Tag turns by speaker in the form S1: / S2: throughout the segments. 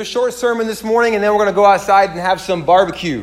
S1: have a short sermon this morning, and then we're going to go outside and have some barbecue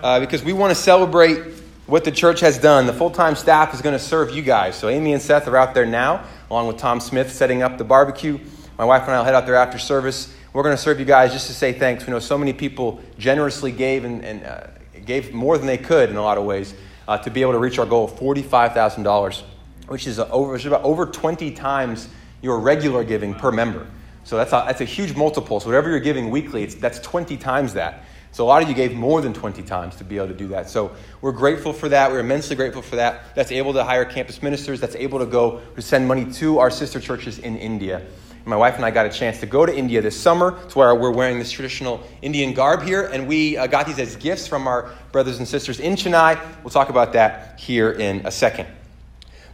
S1: uh, because we want to celebrate what the church has done. The full time staff is going to serve you guys. So, Amy and Seth are out there now, along with Tom Smith, setting up the barbecue. My wife and I will head out there after service. We're going to serve you guys just to say thanks. We know so many people generously gave and, and uh, gave more than they could in a lot of ways uh, to be able to reach our goal of $45,000, which is over, which is about over 20 times your regular giving per member. So that's a, that's a huge multiple. So whatever you're giving weekly, that's 20 times that. So a lot of you gave more than 20 times to be able to do that. So we're grateful for that. We're immensely grateful for that. That's able to hire campus ministers. That's able to go to send money to our sister churches in India. My wife and I got a chance to go to India this summer. It's where we're wearing this traditional Indian garb here, and we uh, got these as gifts from our brothers and sisters in Chennai. We'll talk about that here in a second.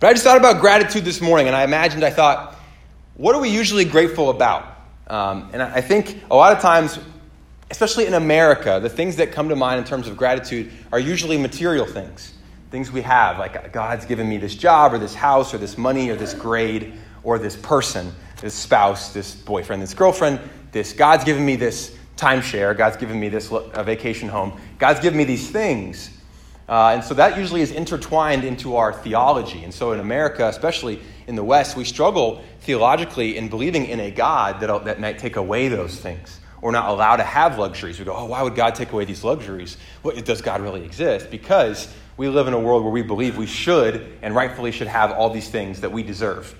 S1: But I just thought about gratitude this morning, and I imagined, I thought, what are we usually grateful about? Um, and I think a lot of times, especially in America, the things that come to mind in terms of gratitude are usually material things. Things we have, like God's given me this job, or this house, or this money, or this grade, or this person, this spouse, this boyfriend, this girlfriend, this God's given me this timeshare, God's given me this vacation home, God's given me these things. Uh, and so that usually is intertwined into our theology. And so in America, especially in the West, we struggle theologically in believing in a God that, that might take away those things We're not allowed to have luxuries. We go, oh, why would God take away these luxuries? Well, does God really exist? Because we live in a world where we believe we should and rightfully should have all these things that we deserve.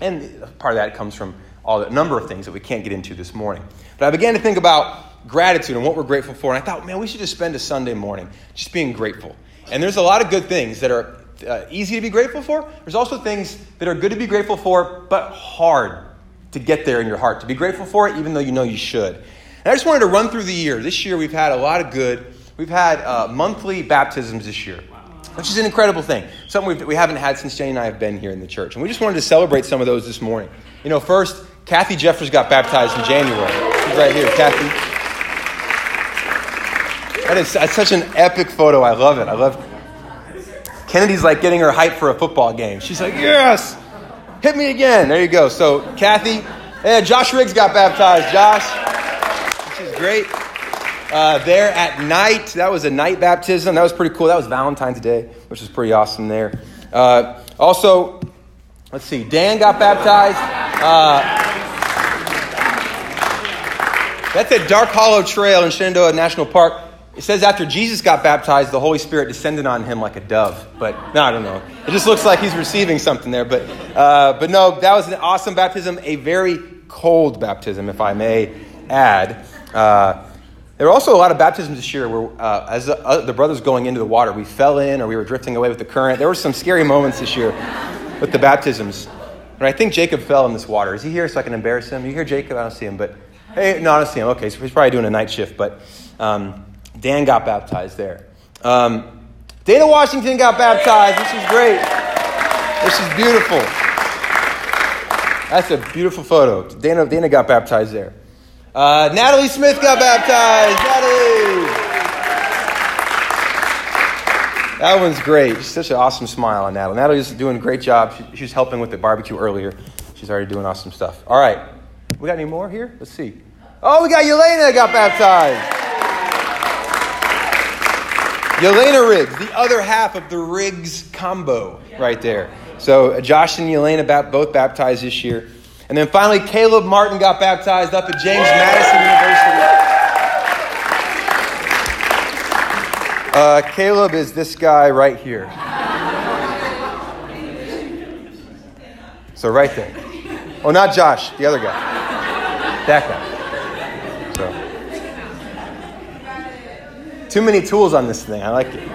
S1: And part of that comes from all number of things that we can't get into this morning. But I began to think about gratitude and what we're grateful for. And I thought, man, we should just spend a Sunday morning just being grateful. And there's a lot of good things that are uh, easy to be grateful for. There's also things that are good to be grateful for, but hard to get there in your heart, to be grateful for it, even though you know you should. And I just wanted to run through the year. This year we've had a lot of good. We've had uh, monthly baptisms this year, which is an incredible thing. Something we've, we haven't had since Jane and I have been here in the church. And we just wanted to celebrate some of those this morning. You know, first, Kathy Jeffers got baptized in January. She's right here, Kathy. That is that's such an epic photo. I love it. I love Kennedy's like getting her hype for a football game. She's like, yes, hit me again. There you go. So, Kathy, yeah, Josh Riggs got baptized. Josh, which is great. Uh, there at night, that was a night baptism. That was pretty cool. That was Valentine's Day, which was pretty awesome there. Uh, also, let's see, Dan got baptized. Uh, that's at Dark Hollow Trail in Shenandoah National Park. It says after Jesus got baptized, the Holy Spirit descended on him like a dove. But no, I don't know. It just looks like he's receiving something there. But, uh, but no, that was an awesome baptism, a very cold baptism, if I may add. Uh, there were also a lot of baptisms this year where, uh, as the, uh, the, brothers going into the water, we fell in or we were drifting away with the current. There were some scary moments this year with the baptisms. And I think Jacob fell in this water. Is he here so I can embarrass him? You hear Jacob? I don't see him. But hey, no, I don't see him. Okay, so he's probably doing a night shift. But um, Dan got baptized there. Um, Dana Washington got baptized. This is great. This is beautiful. That's a beautiful photo. Dana, Dana got baptized there. Uh, Natalie Smith got baptized. Natalie. That one's great. She's such an awesome smile on Natalie. Natalie's doing a great job. She, she was helping with the barbecue earlier. She's already doing awesome stuff. All right. We got any more here? Let's see. Oh, we got Yelena got baptized. Yelena Riggs, the other half of the Riggs combo right there. So Josh and Yelena both baptized this year. And then finally, Caleb Martin got baptized up at James Madison University. Uh, Caleb is this guy right here. So right there. Oh, not Josh, the other guy. That guy. Too many tools on this thing. I like it.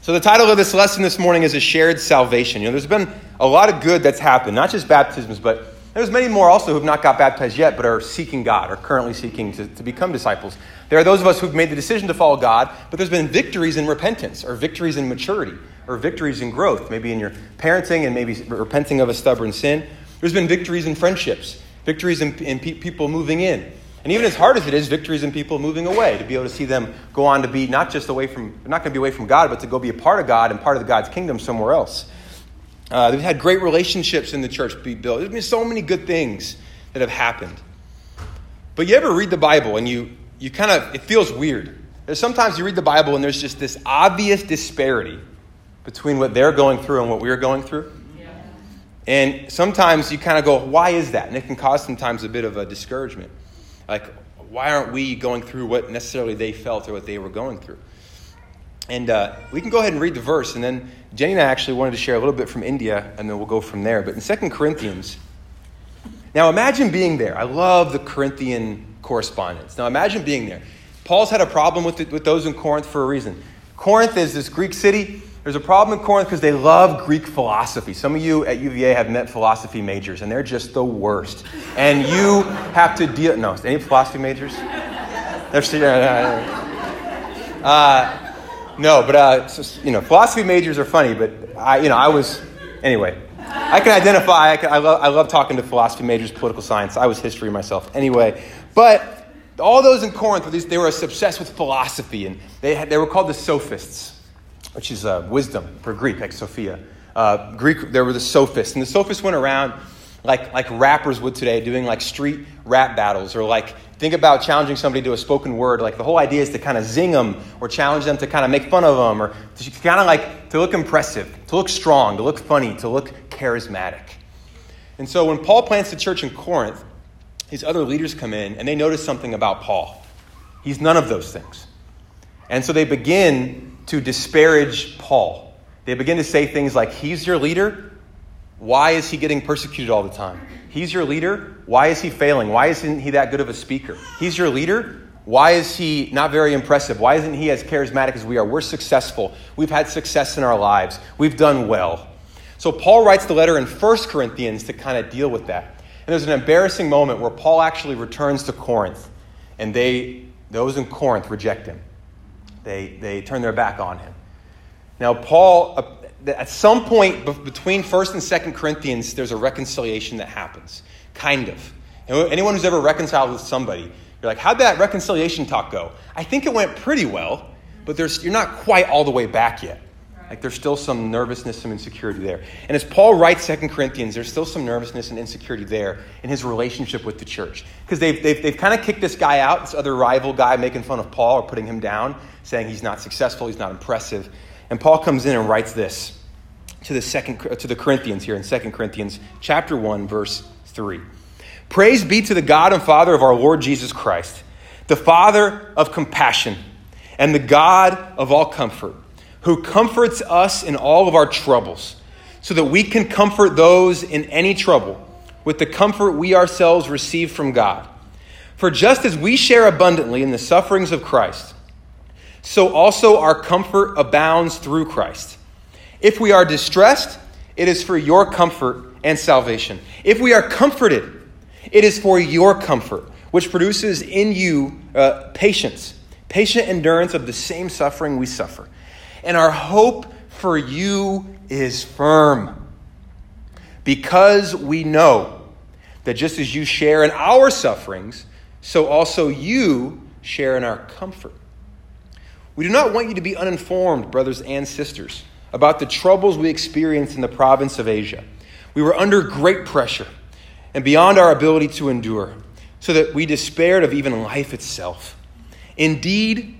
S1: So, the title of this lesson this morning is A Shared Salvation. You know, there's been a lot of good that's happened, not just baptisms, but there's many more also who have not got baptized yet, but are seeking God, are currently seeking to, to become disciples. There are those of us who've made the decision to follow God, but there's been victories in repentance, or victories in maturity, or victories in growth, maybe in your parenting and maybe repenting of a stubborn sin. There's been victories in friendships, victories in, in pe- people moving in. And even as hard as it is, victories in people moving away, to be able to see them go on to be not just away from, not going to be away from God, but to go be a part of God and part of God's kingdom somewhere else. Uh, they've had great relationships in the church be built. There's been so many good things that have happened. But you ever read the Bible and you, you kind of, it feels weird. There's sometimes you read the Bible and there's just this obvious disparity between what they're going through and what we're going through. And sometimes you kind of go, why is that? And it can cause sometimes a bit of a discouragement. Like, why aren't we going through what necessarily they felt or what they were going through? And uh, we can go ahead and read the verse, and then Jenny and I actually wanted to share a little bit from India, and then we'll go from there. But in 2 Corinthians, now imagine being there. I love the Corinthian correspondence. Now imagine being there. Paul's had a problem with, the, with those in Corinth for a reason. Corinth is this Greek city. There's a problem in Corinth because they love Greek philosophy. Some of you at UVA have met philosophy majors, and they're just the worst. And you have to deal. No, any philosophy majors? Uh, no, but uh, you know, philosophy majors are funny, but I, you know, I was anyway. I can identify. I, can, I, love, I love talking to philosophy majors, political science. I was history myself, anyway. But all those in Corinth, they were obsessed with philosophy, and they, had, they were called the sophists, which is uh, wisdom for Greek, like Sophia. Uh, Greek, there were the sophists, and the sophists went around like, like rappers would today, doing like street rap battles, or like think about challenging somebody to a spoken word. Like the whole idea is to kind of zing them or challenge them to kind of make fun of them, or to kind of like to look impressive, to look strong, to look funny, to look charismatic. And so when Paul plants the church in Corinth, his other leaders come in and they notice something about Paul. He's none of those things. And so they begin to disparage Paul. They begin to say things like, He's your leader, why is he getting persecuted all the time? He's your leader. Why is he failing? Why isn't he that good of a speaker? He's your leader. Why is he not very impressive? Why isn't he as charismatic as we are? We're successful. We've had success in our lives. We've done well. So Paul writes the letter in 1 Corinthians to kind of deal with that. And there's an embarrassing moment where Paul actually returns to Corinth, and they, those in Corinth reject him. They, they turn their back on him. Now, Paul uh, at some point between 1st and 2nd Corinthians, there's a reconciliation that happens. Kind of. Anyone who's ever reconciled with somebody, you're like, how'd that reconciliation talk go? I think it went pretty well, but there's, you're not quite all the way back yet. Like there's still some nervousness, some insecurity there. And as Paul writes Second Corinthians, there's still some nervousness and insecurity there in his relationship with the church. Because they've, they've, they've kind of kicked this guy out, this other rival guy making fun of Paul or putting him down, saying he's not successful, he's not impressive. And Paul comes in and writes this to the second to the Corinthians here in 2 Corinthians chapter 1 verse 3. Praise be to the God and Father of our Lord Jesus Christ, the Father of compassion and the God of all comfort, who comforts us in all of our troubles, so that we can comfort those in any trouble with the comfort we ourselves receive from God. For just as we share abundantly in the sufferings of Christ, so also our comfort abounds through Christ. If we are distressed, it is for your comfort and salvation. If we are comforted, it is for your comfort, which produces in you uh, patience, patient endurance of the same suffering we suffer. And our hope for you is firm, because we know that just as you share in our sufferings, so also you share in our comfort. We do not want you to be uninformed, brothers and sisters, about the troubles we experienced in the province of Asia. We were under great pressure and beyond our ability to endure, so that we despaired of even life itself. Indeed,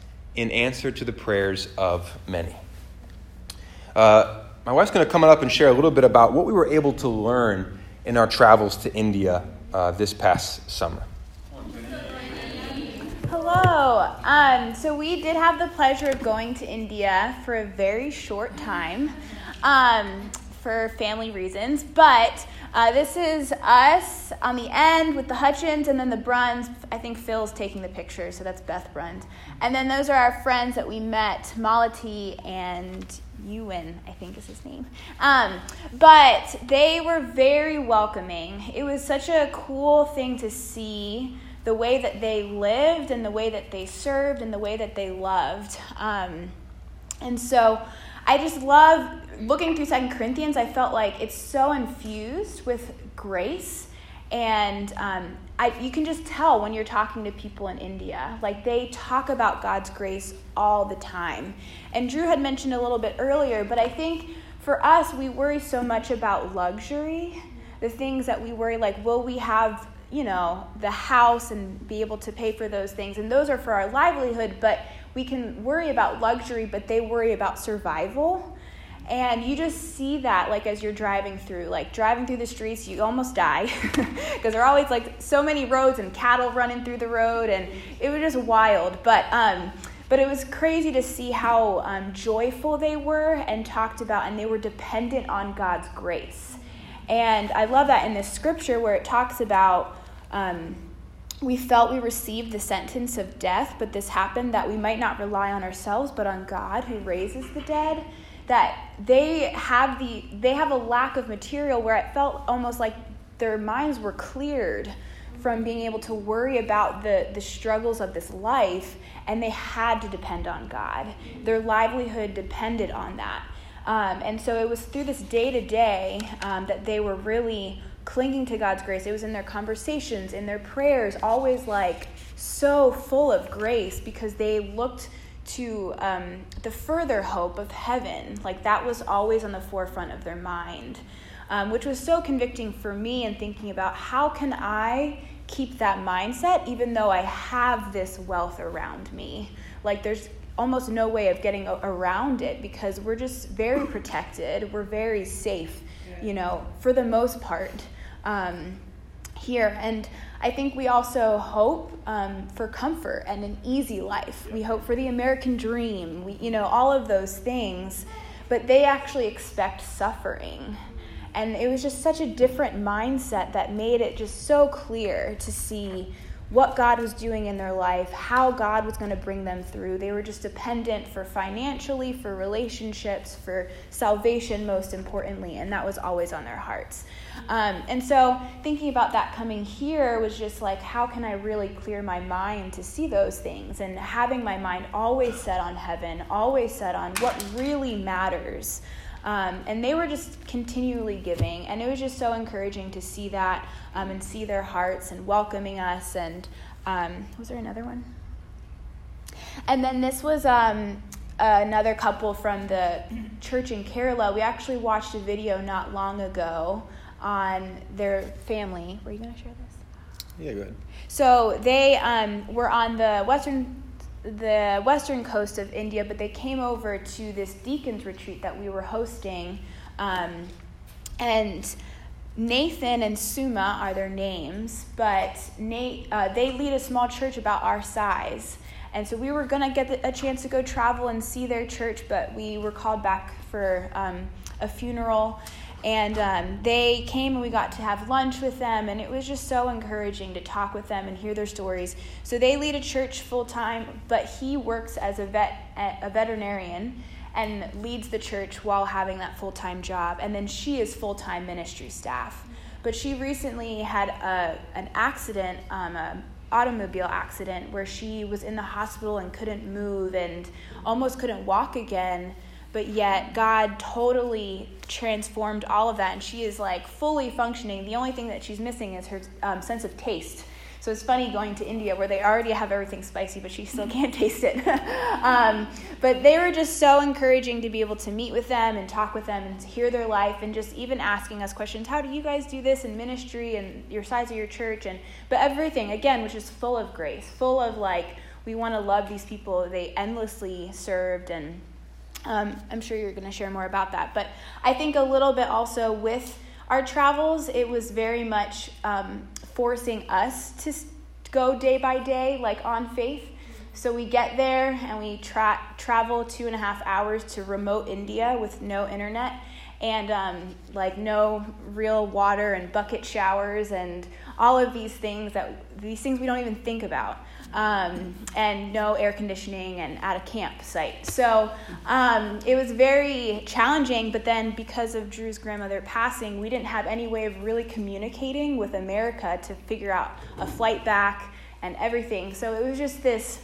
S1: in answer to the prayers of many. Uh, my wife's going to come up and share a little bit about what we were able to learn in our travels to India uh, this past summer.
S2: Hello. Um, so we did have the pleasure of going to India for a very short time um, for family reasons, but uh, this is us on the end with the Hutchins and then the Bruns. I think Phil's taking the picture, so that's Beth Bruns. And then those are our friends that we met, Malati and Ewan, I think is his name. Um, but they were very welcoming. It was such a cool thing to see the way that they lived and the way that they served and the way that they loved. Um, and so I just love looking through Second Corinthians. I felt like it's so infused with grace. And um, I, you can just tell when you're talking to people in India. Like they talk about God's grace all the time. And Drew had mentioned a little bit earlier, but I think for us, we worry so much about luxury, the things that we worry, like, will we have, you know, the house and be able to pay for those things? And those are for our livelihood, but we can worry about luxury, but they worry about survival. And you just see that like as you're driving through, like driving through the streets, you almost die because there are always like so many roads and cattle running through the road, and it was just wild. But um, but it was crazy to see how um, joyful they were and talked about, and they were dependent on God's grace. And I love that in this scripture where it talks about um, we felt we received the sentence of death, but this happened that we might not rely on ourselves, but on God who raises the dead. That they have the they have a lack of material where it felt almost like their minds were cleared from being able to worry about the, the struggles of this life, and they had to depend on God. Their livelihood depended on that. Um, and so it was through this day to day that they were really clinging to God's grace. It was in their conversations, in their prayers, always like so full of grace because they looked to um, the further hope of heaven. Like that was always on the forefront of their mind, um, which was so convicting for me in thinking about how can I keep that mindset even though I have this wealth around me. Like there's almost no way of getting around it because we're just very protected. We're very safe, you know, for the most part um, here. And I think we also hope um, for comfort and an easy life. We hope for the American dream, we, you know, all of those things. But they actually expect suffering. And it was just such a different mindset that made it just so clear to see what God was doing in their life, how God was going to bring them through. They were just dependent for financially, for relationships, for salvation, most importantly, and that was always on their hearts. Um, and so, thinking about that coming here was just like, how can I really clear my mind to see those things? And having my mind always set on heaven, always set on what really matters. Um, and they were just continually giving. And it was just so encouraging to see that um, and see their hearts and welcoming us. And um, was there another one? And then this was um, another couple from the church in Kerala. We actually watched a video not long ago on their family. Were you going to share this?
S1: Yeah, go ahead.
S2: So they um, were on the western the western coast of India, but they came over to this deacons retreat that we were hosting. Um, and Nathan and Suma are their names, but Nate, uh, they lead a small church about our size. And so we were going to get a chance to go travel and see their church, but we were called back for um, a funeral. And um, they came and we got to have lunch with them, and it was just so encouraging to talk with them and hear their stories. So they lead a church full time, but he works as a vet, a veterinarian, and leads the church while having that full time job. And then she is full time ministry staff. But she recently had a, an accident, um, an automobile accident, where she was in the hospital and couldn't move and almost couldn't walk again but yet God totally transformed all of that, and she is like fully functioning. The only thing that she's missing is her um, sense of taste. So it's funny going to India where they already have everything spicy, but she still can't taste it. um, but they were just so encouraging to be able to meet with them and talk with them and to hear their life and just even asking us questions. How do you guys do this in ministry and your size of your church? And but everything again, which is full of grace, full of like we want to love these people. They endlessly served and um, I'm sure you're going to share more about that. But I think a little bit also with our travels, it was very much um, forcing us to go day by day, like on faith. So we get there and we tra- travel two and a half hours to remote India with no internet and um, like no real water and bucket showers and all of these things that these things we don't even think about um, and no air conditioning and at a campsite. So um, it was very challenging, but then because of Drew's grandmother passing, we didn't have any way of really communicating with America to figure out a flight back and everything. So it was just this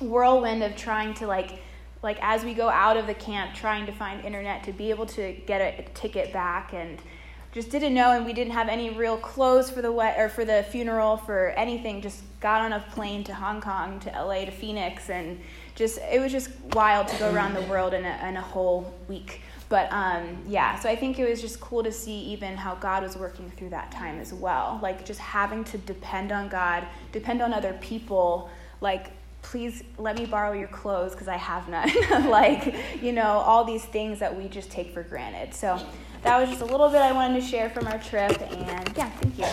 S2: whirlwind of trying to like like as we go out of the camp trying to find internet to be able to get a ticket back and just didn't know and we didn't have any real clothes for the wet or for the funeral for anything just got on a plane to hong kong to la to phoenix and just it was just wild to go around the world in a, in a whole week but um, yeah so i think it was just cool to see even how god was working through that time as well like just having to depend on god depend on other people like please let me borrow your clothes because I have none. like, you know, all these things that we just take for granted. So that was just a little bit I wanted to share from our trip. And yeah, thank you.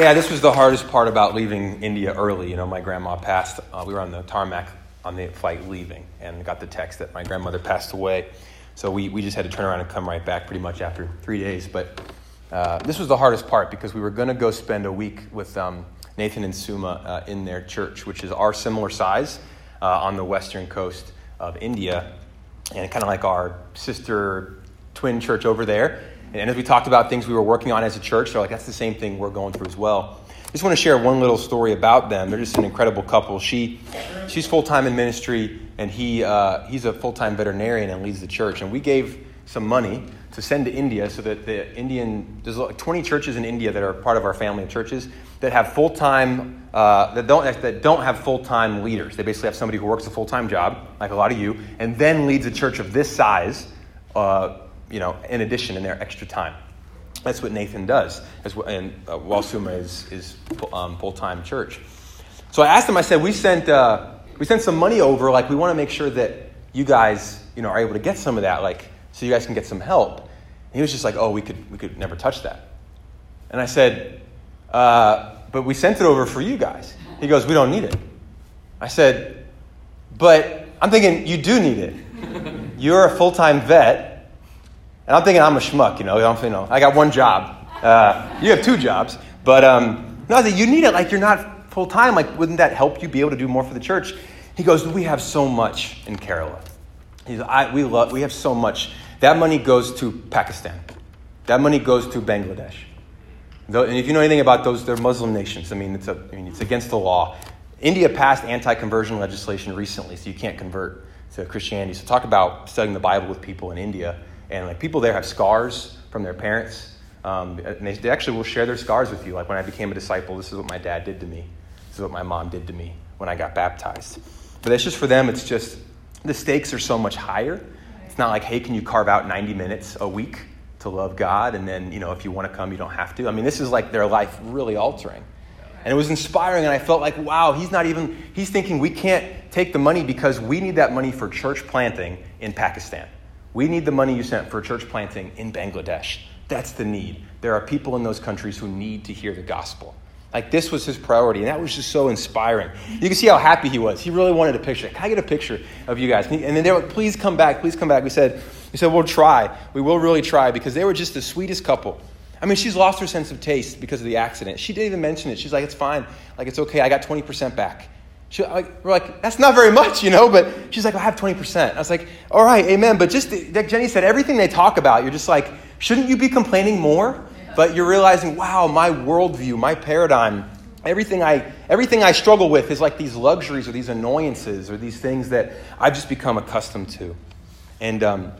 S1: Yeah, this was the hardest part about leaving India early. You know, my grandma passed. Uh, we were on the tarmac on the flight leaving and got the text that my grandmother passed away. So we, we just had to turn around and come right back pretty much after three days. But uh, this was the hardest part because we were going to go spend a week with um, Nathan and Suma uh, in their church, which is our similar size uh, on the western coast of India, and kind of like our sister twin church over there. And as we talked about things we were working on as a church, they're like, that's the same thing we're going through as well. Just want to share one little story about them. They're just an incredible couple. She, she's full time in ministry, and he, uh, he's a full time veterinarian and leads the church. And we gave some money to send to India so that the Indian, there's like 20 churches in India that are part of our family of churches that have full time, uh, that, don't, that don't have full time leaders. They basically have somebody who works a full time job, like a lot of you, and then leads a church of this size, uh, you know, in addition in their extra time. That's what Nathan does, as well, and uh, Walsuma is, is um, full time church. So I asked him, I said, we sent, uh, we sent some money over, like we want to make sure that you guys, you know, are able to get some of that, like, so you guys can get some help. And he was just like, oh, we could, we could never touch that. And I said, uh, but we sent it over for you guys. He goes, we don't need it. I said, but I'm thinking you do need it. You're a full time vet, and I'm thinking I'm a schmuck, you know. I'm, you know I got one job. Uh, you have two jobs. But um, no, I said, you need it like you're not full time. Like, wouldn't that help you be able to do more for the church? He goes, we have so much in Kerala. I, we, love, we have so much. That money goes to Pakistan. That money goes to Bangladesh. And if you know anything about those, they're Muslim nations. I mean, it's, a, I mean, it's against the law. India passed anti conversion legislation recently, so you can't convert to Christianity. So, talk about studying the Bible with people in India. And like people there have scars from their parents. Um, and they, they actually will share their scars with you. Like when I became a disciple, this is what my dad did to me. This is what my mom did to me when I got baptized. But that's just for them, it's just the stakes are so much higher. Not like, hey, can you carve out 90 minutes a week to love God? And then, you know, if you want to come, you don't have to. I mean, this is like their life really altering. And it was inspiring, and I felt like, wow, he's not even, he's thinking we can't take the money because we need that money for church planting in Pakistan. We need the money you sent for church planting in Bangladesh. That's the need. There are people in those countries who need to hear the gospel. Like this was his priority, and that was just so inspiring. You can see how happy he was. He really wanted a picture. Can I get a picture of you guys? And then they were, please come back, please come back. We said, we said, we'll try. We will really try because they were just the sweetest couple. I mean, she's lost her sense of taste because of the accident. She didn't even mention it. She's like, it's fine. Like, it's okay. I got 20% back. She, like, we're like, that's not very much, you know, but she's like, I have 20%. I was like, all right, amen. But just, like Jenny said, everything they talk about, you're just like, shouldn't you be complaining more? But you're realizing, wow, my worldview, my paradigm, everything I, everything I struggle with is like these luxuries or these annoyances or these things that I've just become accustomed to. And um,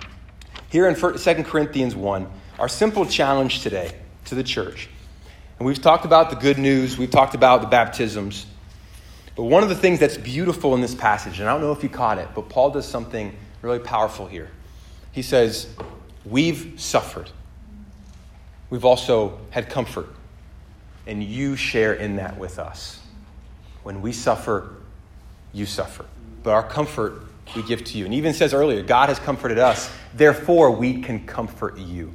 S1: here in 2 Corinthians 1, our simple challenge today to the church, and we've talked about the good news, we've talked about the baptisms, but one of the things that's beautiful in this passage, and I don't know if you caught it, but Paul does something really powerful here. He says, We've suffered. We've also had comfort and you share in that with us. When we suffer, you suffer. But our comfort we give to you. And even says earlier, God has comforted us, therefore we can comfort you.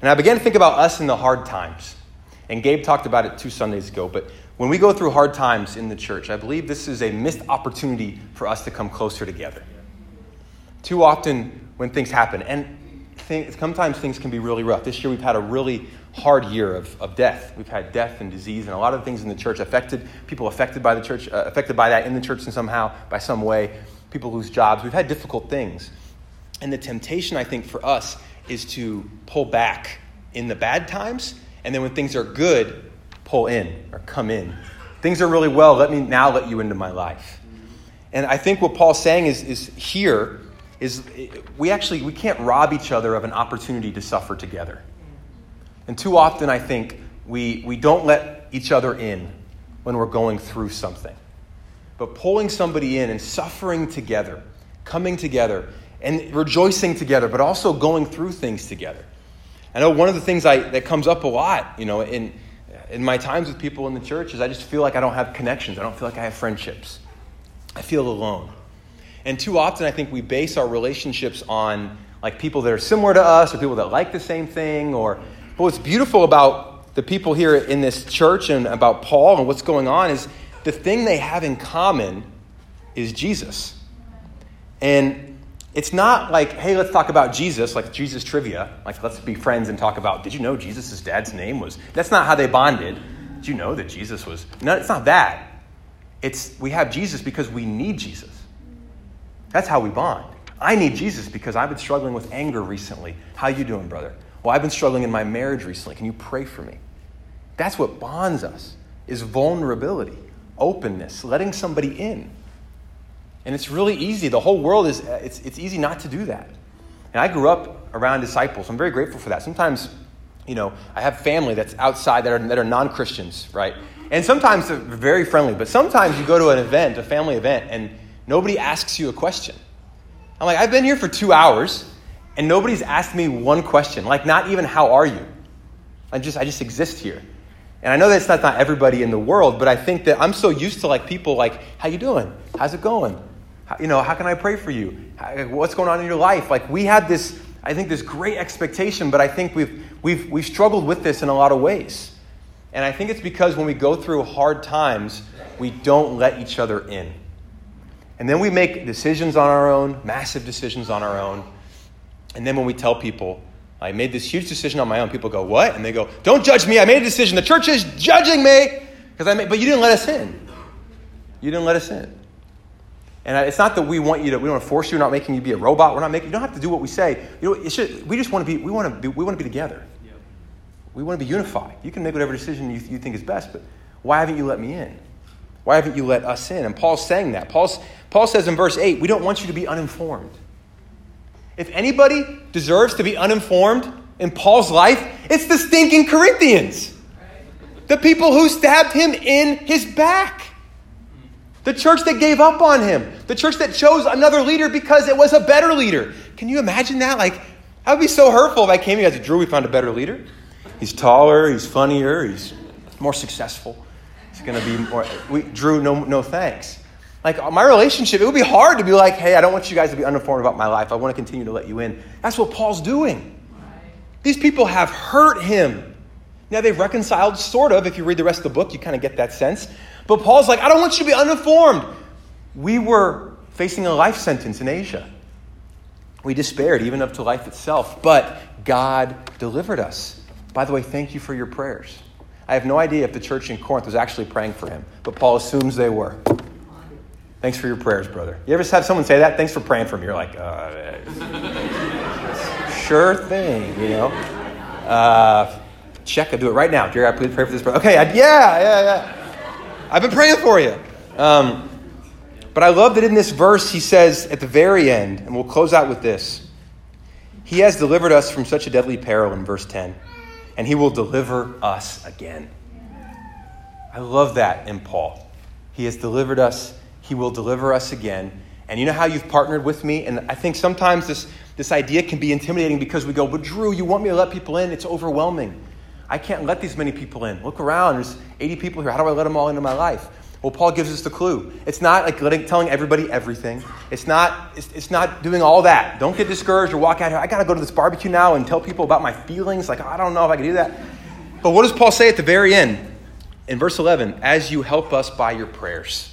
S1: And I began to think about us in the hard times. And Gabe talked about it two Sundays ago, but when we go through hard times in the church, I believe this is a missed opportunity for us to come closer together. Too often when things happen, and sometimes things can be really rough. This year we've had a really hard year of, of death. We've had death and disease and a lot of things in the church affected, people affected by the church, uh, affected by that in the church and somehow, by some way. People lose jobs. We've had difficult things. And the temptation, I think, for us is to pull back in the bad times, and then when things are good, pull in or come in. Things are really well, let me now let you into my life. And I think what Paul's saying is, is here is we actually we can't rob each other of an opportunity to suffer together. And too often I think we, we don't let each other in when we're going through something. But pulling somebody in and suffering together, coming together, and rejoicing together, but also going through things together. I know one of the things I, that comes up a lot, you know, in, in my times with people in the church is I just feel like I don't have connections. I don't feel like I have friendships. I feel alone. And too often, I think we base our relationships on like people that are similar to us or people that like the same thing. Or, but what's beautiful about the people here in this church and about Paul and what's going on is the thing they have in common is Jesus. And it's not like, hey, let's talk about Jesus, like Jesus trivia. Like, let's be friends and talk about, did you know Jesus' dad's name was? That's not how they bonded. Did you know that Jesus was? No, it's not that. It's we have Jesus because we need Jesus. That's how we bond. I need Jesus because I've been struggling with anger recently. How you doing, brother? Well, I've been struggling in my marriage recently. Can you pray for me? That's what bonds us is vulnerability, openness, letting somebody in. And it's really easy. The whole world is uh, it's, it's easy not to do that. And I grew up around disciples. I'm very grateful for that. Sometimes, you know, I have family that's outside that are, that are non-Christians, right? And sometimes they're very friendly, but sometimes you go to an event, a family event, and Nobody asks you a question. I'm like, I've been here for two hours and nobody's asked me one question. Like, not even, how are you? I just, I just exist here. And I know that's not, not everybody in the world, but I think that I'm so used to like people like, how you doing? How's it going? How, you know, how can I pray for you? How, what's going on in your life? Like we had this, I think this great expectation, but I think we've, we've, we've struggled with this in a lot of ways. And I think it's because when we go through hard times, we don't let each other in. And then we make decisions on our own, massive decisions on our own. And then when we tell people, I made this huge decision on my own, people go, What? And they go, Don't judge me. I made a decision. The church is judging me. Because I made, but you didn't let us in. You didn't let us in. And it's not that we want you to, we don't want to force you, we're not making you be a robot. We're not making, you don't have to do what we say. You know, should, we just want to be, we want to be, we want to be together. We want to be unified. You can make whatever decision you, you think is best, but why haven't you let me in? Why haven't you let us in? And Paul's saying that. Paul's, Paul says in verse 8, we don't want you to be uninformed. If anybody deserves to be uninformed in Paul's life, it's the stinking Corinthians. The people who stabbed him in his back. The church that gave up on him. The church that chose another leader because it was a better leader. Can you imagine that? Like, that would be so hurtful if I came here as a Drew, we found a better leader. He's taller, he's funnier, he's more successful. He's going to be more. We, Drew, no, no thanks. Like uh, my relationship, it would be hard to be like, hey, I don't want you guys to be uninformed about my life. I want to continue to let you in. That's what Paul's doing. These people have hurt him. Now they've reconciled, sort of. If you read the rest of the book, you kind of get that sense. But Paul's like, I don't want you to be uninformed. We were facing a life sentence in Asia. We despaired, even up to life itself. But God delivered us. By the way, thank you for your prayers. I have no idea if the church in Corinth was actually praying for him, but Paul assumes they were. Thanks for your prayers, brother. You ever have someone say that? Thanks for praying for me. You're like, uh, sure thing, you know. Uh, check. I do it right now. Jerry, I please pray for this brother. Okay, I, yeah, yeah, yeah. I've been praying for you. Um, but I love that in this verse he says at the very end, and we'll close out with this. He has delivered us from such a deadly peril in verse 10 and he will deliver us again. I love that in Paul. He has delivered us, he will deliver us again. And you know how you've partnered with me? And I think sometimes this, this idea can be intimidating because we go, but Drew, you want me to let people in? It's overwhelming. I can't let these many people in. Look around, there's 80 people here. How do I let them all into my life? Well, Paul gives us the clue. It's not like letting, telling everybody everything. It's not, it's, it's not doing all that. Don't get discouraged or walk out here. I got to go to this barbecue now and tell people about my feelings. Like, I don't know if I can do that. But what does Paul say at the very end? In verse 11, as you help us by your prayers.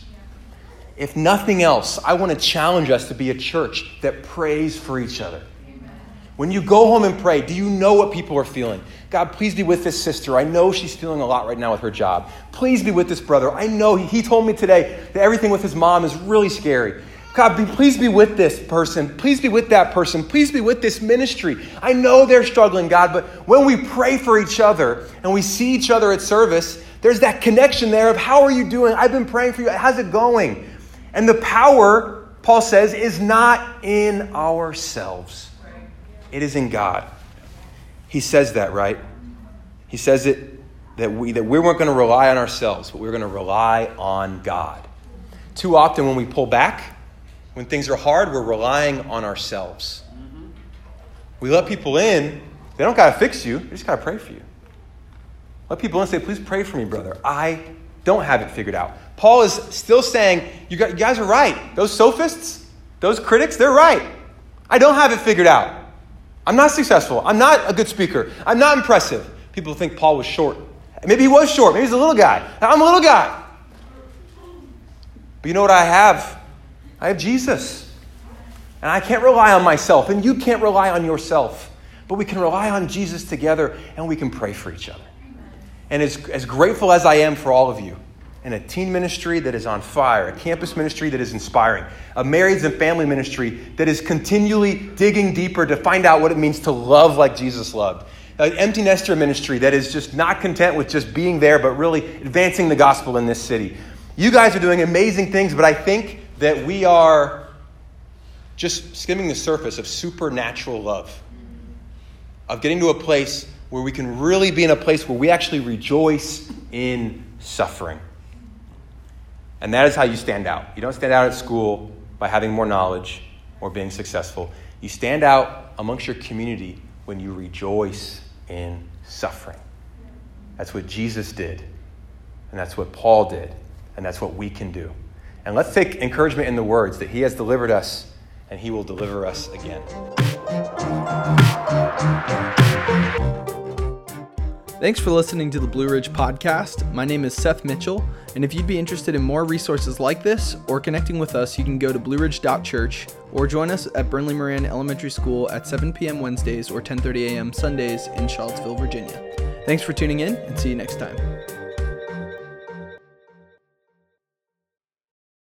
S1: If nothing else, I want to challenge us to be a church that prays for each other. Amen. When you go home and pray, do you know what people are feeling? God, please be with this sister. I know she's feeling a lot right now with her job. Please be with this brother. I know he, he told me today that everything with his mom is really scary. God, be, please be with this person. Please be with that person. Please be with this ministry. I know they're struggling, God, but when we pray for each other and we see each other at service, there's that connection there of how are you doing? I've been praying for you. How's it going? And the power, Paul says, is not in ourselves, it is in God. He says that, right? He says it that we, that we weren't going to rely on ourselves, but we we're going to rely on God. Too often when we pull back, when things are hard, we're relying on ourselves. We let people in, they don't got to fix you, they just got to pray for you. Let people in and say, please pray for me, brother. I don't have it figured out. Paul is still saying, you guys are right. Those sophists, those critics, they're right. I don't have it figured out. I'm not successful. I'm not a good speaker. I'm not impressive. People think Paul was short. Maybe he was short. Maybe he's a little guy. I'm a little guy. But you know what I have? I have Jesus. And I can't rely on myself, and you can't rely on yourself. But we can rely on Jesus together, and we can pray for each other. And as, as grateful as I am for all of you, in a teen ministry that is on fire, a campus ministry that is inspiring, a marrieds and family ministry that is continually digging deeper to find out what it means to love like Jesus loved, an empty nester ministry that is just not content with just being there, but really advancing the gospel in this city. You guys are doing amazing things, but I think that we are just skimming the surface of supernatural love, of getting to a place where we can really be in a place where we actually rejoice in suffering. And that is how you stand out. You don't stand out at school by having more knowledge or being successful. You stand out amongst your community when you rejoice in suffering. That's what Jesus did, and that's what Paul did, and that's what we can do. And let's take encouragement in the words that He has delivered us and He will deliver us again.
S3: Thanks for listening to the Blue Ridge Podcast. My name is Seth Mitchell, and if you'd be interested in more resources like this or connecting with us, you can go to blueridge.church or join us at Burnley Moran Elementary School at 7 p.m. Wednesdays or 10:30 a.m. Sundays in Charlottesville, Virginia. Thanks for tuning in, and see you next time.